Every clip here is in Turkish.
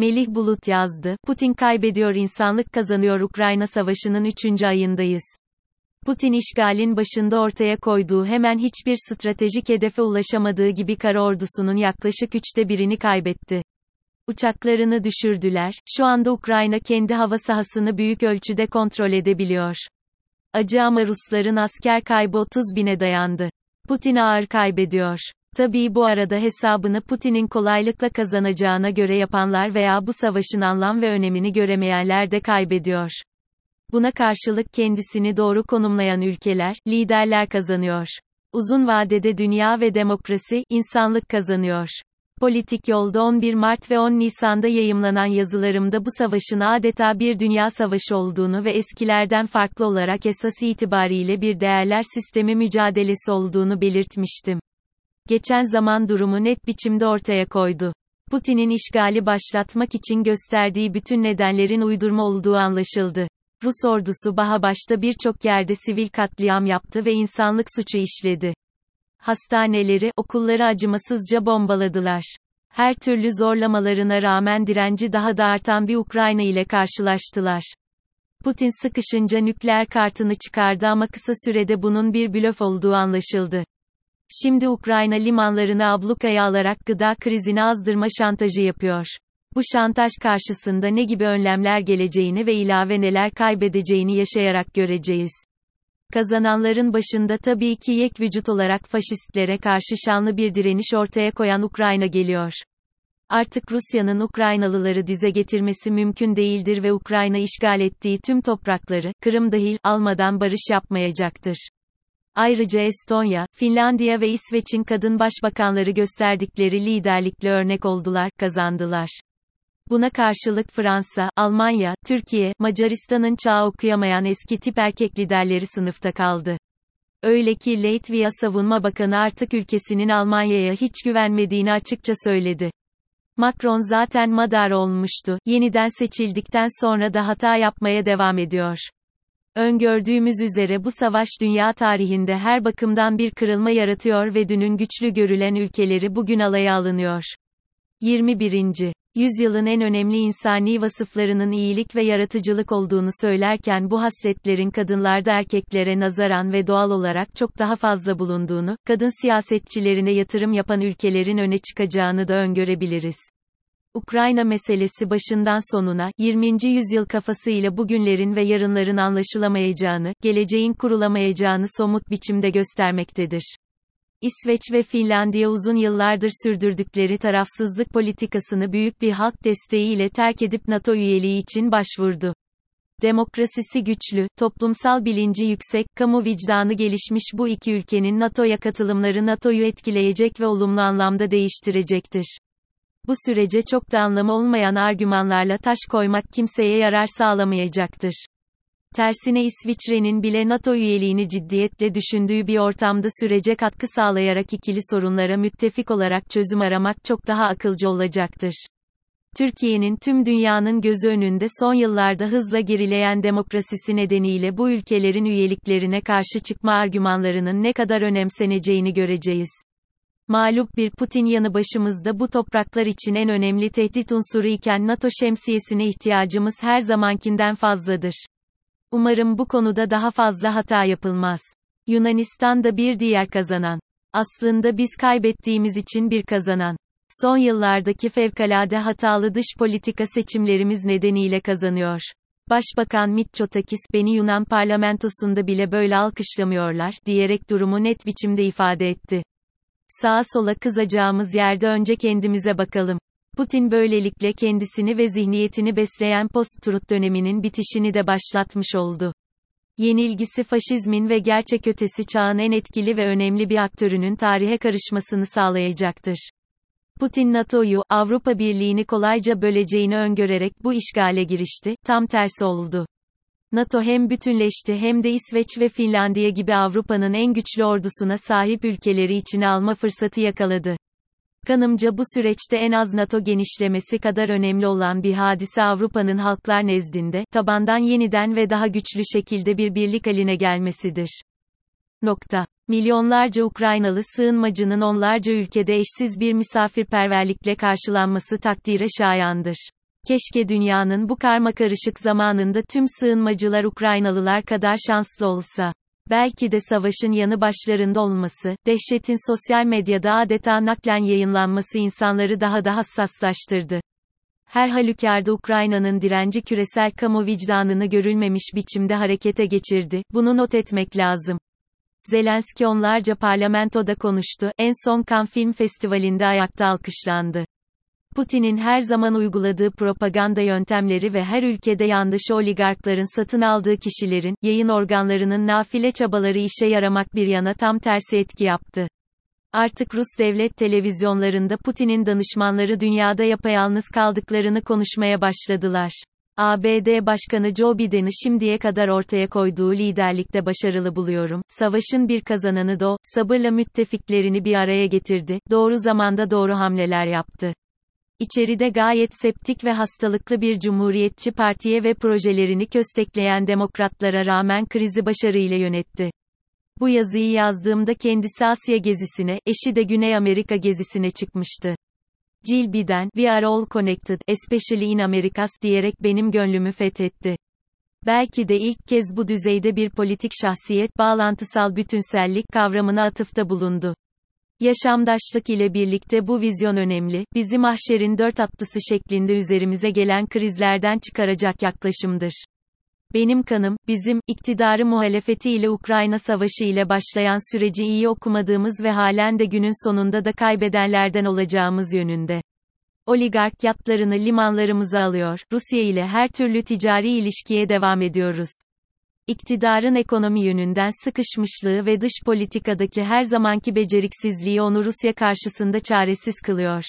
Melih Bulut yazdı. Putin kaybediyor insanlık kazanıyor Ukrayna Savaşı'nın 3. ayındayız. Putin işgalin başında ortaya koyduğu hemen hiçbir stratejik hedefe ulaşamadığı gibi kara ordusunun yaklaşık üçte birini kaybetti. Uçaklarını düşürdüler, şu anda Ukrayna kendi hava sahasını büyük ölçüde kontrol edebiliyor. Acı ama Rusların asker kaybı 30 bine dayandı. Putin ağır kaybediyor. Tabii bu arada hesabını Putin'in kolaylıkla kazanacağına göre yapanlar veya bu savaşın anlam ve önemini göremeyenler de kaybediyor. Buna karşılık kendisini doğru konumlayan ülkeler, liderler kazanıyor. Uzun vadede dünya ve demokrasi, insanlık kazanıyor. Politik yolda 11 Mart ve 10 Nisan'da yayımlanan yazılarımda bu savaşın adeta bir dünya savaşı olduğunu ve eskilerden farklı olarak esas itibariyle bir değerler sistemi mücadelesi olduğunu belirtmiştim. Geçen zaman durumu net biçimde ortaya koydu. Putin'in işgali başlatmak için gösterdiği bütün nedenlerin uydurma olduğu anlaşıldı. Rus ordusu Bahabaş'ta birçok yerde sivil katliam yaptı ve insanlık suçu işledi. Hastaneleri, okulları acımasızca bombaladılar. Her türlü zorlamalarına rağmen direnci daha da artan bir Ukrayna ile karşılaştılar. Putin sıkışınca nükleer kartını çıkardı ama kısa sürede bunun bir blöf olduğu anlaşıldı. Şimdi Ukrayna limanlarını ablukaya alarak gıda krizini azdırma şantajı yapıyor. Bu şantaj karşısında ne gibi önlemler geleceğini ve ilave neler kaybedeceğini yaşayarak göreceğiz. Kazananların başında tabii ki yek vücut olarak faşistlere karşı şanlı bir direniş ortaya koyan Ukrayna geliyor. Artık Rusya'nın Ukraynalıları dize getirmesi mümkün değildir ve Ukrayna işgal ettiği tüm toprakları, Kırım dahil, almadan barış yapmayacaktır. Ayrıca Estonya, Finlandiya ve İsveç'in kadın başbakanları gösterdikleri liderlikle örnek oldular, kazandılar. Buna karşılık Fransa, Almanya, Türkiye, Macaristan'ın çağ okuyamayan eski tip erkek liderleri sınıfta kaldı. Öyle ki Latvia Savunma Bakanı artık ülkesinin Almanya'ya hiç güvenmediğini açıkça söyledi. Macron zaten madar olmuştu, yeniden seçildikten sonra da hata yapmaya devam ediyor. Öngördüğümüz üzere bu savaş dünya tarihinde her bakımdan bir kırılma yaratıyor ve dünün güçlü görülen ülkeleri bugün alaya alınıyor. 21. Yüzyılın en önemli insani vasıflarının iyilik ve yaratıcılık olduğunu söylerken bu hasletlerin kadınlarda erkeklere nazaran ve doğal olarak çok daha fazla bulunduğunu, kadın siyasetçilerine yatırım yapan ülkelerin öne çıkacağını da öngörebiliriz. Ukrayna meselesi başından sonuna, 20. yüzyıl kafasıyla bugünlerin ve yarınların anlaşılamayacağını, geleceğin kurulamayacağını somut biçimde göstermektedir. İsveç ve Finlandiya uzun yıllardır sürdürdükleri tarafsızlık politikasını büyük bir halk desteğiyle terk edip NATO üyeliği için başvurdu. Demokrasisi güçlü, toplumsal bilinci yüksek, kamu vicdanı gelişmiş bu iki ülkenin NATO'ya katılımları NATO'yu etkileyecek ve olumlu anlamda değiştirecektir. Bu sürece çok da anlamı olmayan argümanlarla taş koymak kimseye yarar sağlamayacaktır. Tersine İsviçre'nin bile NATO üyeliğini ciddiyetle düşündüğü bir ortamda sürece katkı sağlayarak ikili sorunlara müttefik olarak çözüm aramak çok daha akılcı olacaktır. Türkiye'nin tüm dünyanın gözü önünde son yıllarda hızla gerileyen demokrasisi nedeniyle bu ülkelerin üyeliklerine karşı çıkma argümanlarının ne kadar önemseneceğini göreceğiz. Mağlup bir Putin yanı başımızda bu topraklar için en önemli tehdit unsuru iken NATO şemsiyesine ihtiyacımız her zamankinden fazladır. Umarım bu konuda daha fazla hata yapılmaz. Yunanistan da bir diğer kazanan. Aslında biz kaybettiğimiz için bir kazanan. Son yıllardaki fevkalade hatalı dış politika seçimlerimiz nedeniyle kazanıyor. Başbakan Mitsotakis, beni Yunan parlamentosunda bile böyle alkışlamıyorlar, diyerek durumu net biçimde ifade etti. Sağa sola kızacağımız yerde önce kendimize bakalım. Putin böylelikle kendisini ve zihniyetini besleyen post-truth döneminin bitişini de başlatmış oldu. Yenilgisi faşizmin ve gerçek ötesi çağın en etkili ve önemli bir aktörünün tarihe karışmasını sağlayacaktır. Putin NATO'yu, Avrupa Birliği'ni kolayca böleceğini öngörerek bu işgale girişti, tam tersi oldu. NATO hem bütünleşti hem de İsveç ve Finlandiya gibi Avrupa'nın en güçlü ordusuna sahip ülkeleri içine alma fırsatı yakaladı. Kanımca bu süreçte en az NATO genişlemesi kadar önemli olan bir hadise Avrupa'nın halklar nezdinde, tabandan yeniden ve daha güçlü şekilde bir birlik haline gelmesidir. Nokta. Milyonlarca Ukraynalı sığınmacının onlarca ülkede eşsiz bir misafirperverlikle karşılanması takdire şayandır. Keşke dünyanın bu karmakarışık zamanında tüm sığınmacılar Ukraynalılar kadar şanslı olsa. Belki de savaşın yanı başlarında olması, dehşetin sosyal medyada adeta naklen yayınlanması insanları daha da hassaslaştırdı. Her halükarda Ukrayna'nın direnci küresel kamu vicdanını görülmemiş biçimde harekete geçirdi, bunu not etmek lazım. Zelenski onlarca parlamentoda konuştu, en son Cannes Film Festivali'nde ayakta alkışlandı. Putin'in her zaman uyguladığı propaganda yöntemleri ve her ülkede yandaşı oligarkların satın aldığı kişilerin, yayın organlarının nafile çabaları işe yaramak bir yana tam tersi etki yaptı. Artık Rus devlet televizyonlarında Putin'in danışmanları dünyada yapayalnız kaldıklarını konuşmaya başladılar. ABD Başkanı Joe Biden'ı şimdiye kadar ortaya koyduğu liderlikte başarılı buluyorum. Savaşın bir kazananı da o, sabırla müttefiklerini bir araya getirdi, doğru zamanda doğru hamleler yaptı. İçeride gayet septik ve hastalıklı bir cumhuriyetçi partiye ve projelerini köstekleyen demokratlara rağmen krizi başarıyla yönetti. Bu yazıyı yazdığımda kendisi Asya gezisine, eşi de Güney Amerika gezisine çıkmıştı. Jill Biden, We are all connected, especially in Americas diyerek benim gönlümü fethetti. Belki de ilk kez bu düzeyde bir politik şahsiyet, bağlantısal bütünsellik kavramına atıfta bulundu. Yaşamdaşlık ile birlikte bu vizyon önemli, bizi mahşerin dört atlısı şeklinde üzerimize gelen krizlerden çıkaracak yaklaşımdır. Benim kanım, bizim, iktidarı muhalefeti ile Ukrayna Savaşı ile başlayan süreci iyi okumadığımız ve halen de günün sonunda da kaybedenlerden olacağımız yönünde. Oligark yatlarını limanlarımıza alıyor, Rusya ile her türlü ticari ilişkiye devam ediyoruz. İktidarın ekonomi yönünden sıkışmışlığı ve dış politikadaki her zamanki beceriksizliği onu Rusya karşısında çaresiz kılıyor.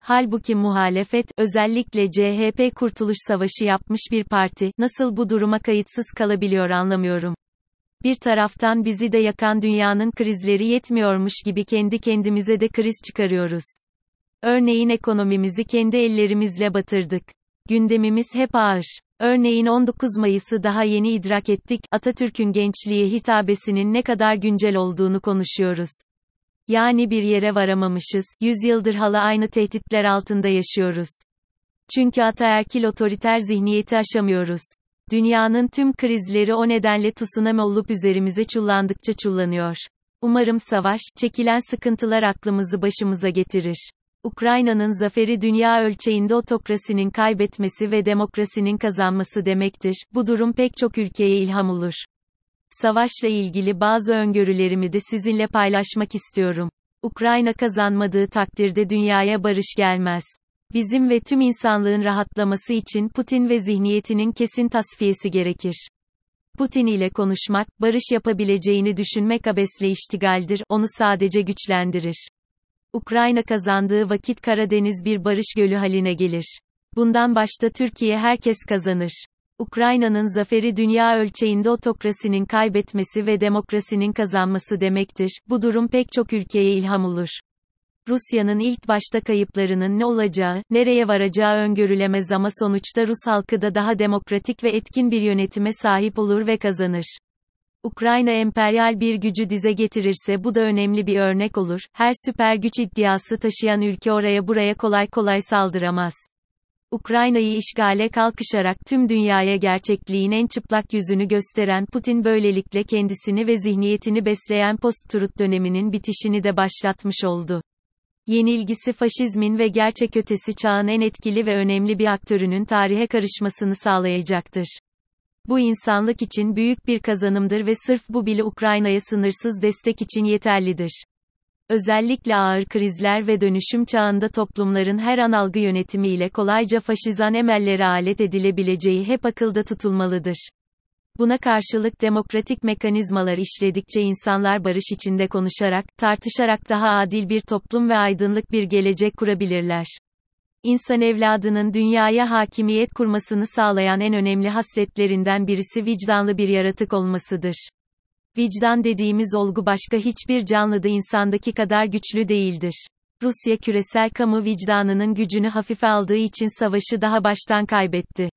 Halbuki muhalefet, özellikle CHP Kurtuluş Savaşı yapmış bir parti, nasıl bu duruma kayıtsız kalabiliyor anlamıyorum. Bir taraftan bizi de yakan dünyanın krizleri yetmiyormuş gibi kendi kendimize de kriz çıkarıyoruz. Örneğin ekonomimizi kendi ellerimizle batırdık. Gündemimiz hep ağır. Örneğin 19 Mayıs'ı daha yeni idrak ettik, Atatürk'ün gençliğe hitabesinin ne kadar güncel olduğunu konuşuyoruz. Yani bir yere varamamışız, yüzyıldır hala aynı tehditler altında yaşıyoruz. Çünkü ataerkil otoriter zihniyeti aşamıyoruz. Dünyanın tüm krizleri o nedenle tsunami olup üzerimize çullandıkça çullanıyor. Umarım savaş, çekilen sıkıntılar aklımızı başımıza getirir. Ukrayna'nın zaferi dünya ölçeğinde otokrasinin kaybetmesi ve demokrasinin kazanması demektir. Bu durum pek çok ülkeye ilham olur. Savaşla ilgili bazı öngörülerimi de sizinle paylaşmak istiyorum. Ukrayna kazanmadığı takdirde dünyaya barış gelmez. Bizim ve tüm insanlığın rahatlaması için Putin ve zihniyetinin kesin tasfiyesi gerekir. Putin ile konuşmak, barış yapabileceğini düşünmek abesle iştigaldir, onu sadece güçlendirir. Ukrayna kazandığı vakit Karadeniz bir barış gölü haline gelir. Bundan başta Türkiye herkes kazanır. Ukrayna'nın zaferi dünya ölçeğinde otokrasinin kaybetmesi ve demokrasinin kazanması demektir. Bu durum pek çok ülkeye ilham olur. Rusya'nın ilk başta kayıplarının ne olacağı, nereye varacağı öngörülemez ama sonuçta Rus halkı da daha demokratik ve etkin bir yönetime sahip olur ve kazanır. Ukrayna emperyal bir gücü dize getirirse bu da önemli bir örnek olur. Her süper güç iddiası taşıyan ülke oraya buraya kolay kolay saldıramaz. Ukrayna'yı işgale kalkışarak tüm dünyaya gerçekliğin en çıplak yüzünü gösteren Putin böylelikle kendisini ve zihniyetini besleyen post-truth döneminin bitişini de başlatmış oldu. Yenilgisi faşizmin ve gerçek ötesi çağın en etkili ve önemli bir aktörünün tarihe karışmasını sağlayacaktır. Bu insanlık için büyük bir kazanımdır ve sırf bu bile Ukrayna'ya sınırsız destek için yeterlidir. Özellikle ağır krizler ve dönüşüm çağında toplumların her an algı yönetimiyle kolayca faşizan emellere alet edilebileceği hep akılda tutulmalıdır. Buna karşılık demokratik mekanizmalar işledikçe insanlar barış içinde konuşarak, tartışarak daha adil bir toplum ve aydınlık bir gelecek kurabilirler. İnsan evladının dünyaya hakimiyet kurmasını sağlayan en önemli hasletlerinden birisi vicdanlı bir yaratık olmasıdır. Vicdan dediğimiz olgu başka hiçbir canlıda insandaki kadar güçlü değildir. Rusya küresel kamu vicdanının gücünü hafife aldığı için savaşı daha baştan kaybetti.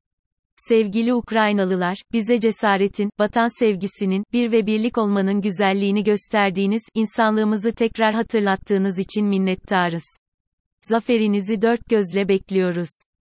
Sevgili Ukraynalılar, bize cesaretin, vatan sevgisinin, bir ve birlik olmanın güzelliğini gösterdiğiniz, insanlığımızı tekrar hatırlattığınız için minnettarız. Zaferinizi dört gözle bekliyoruz.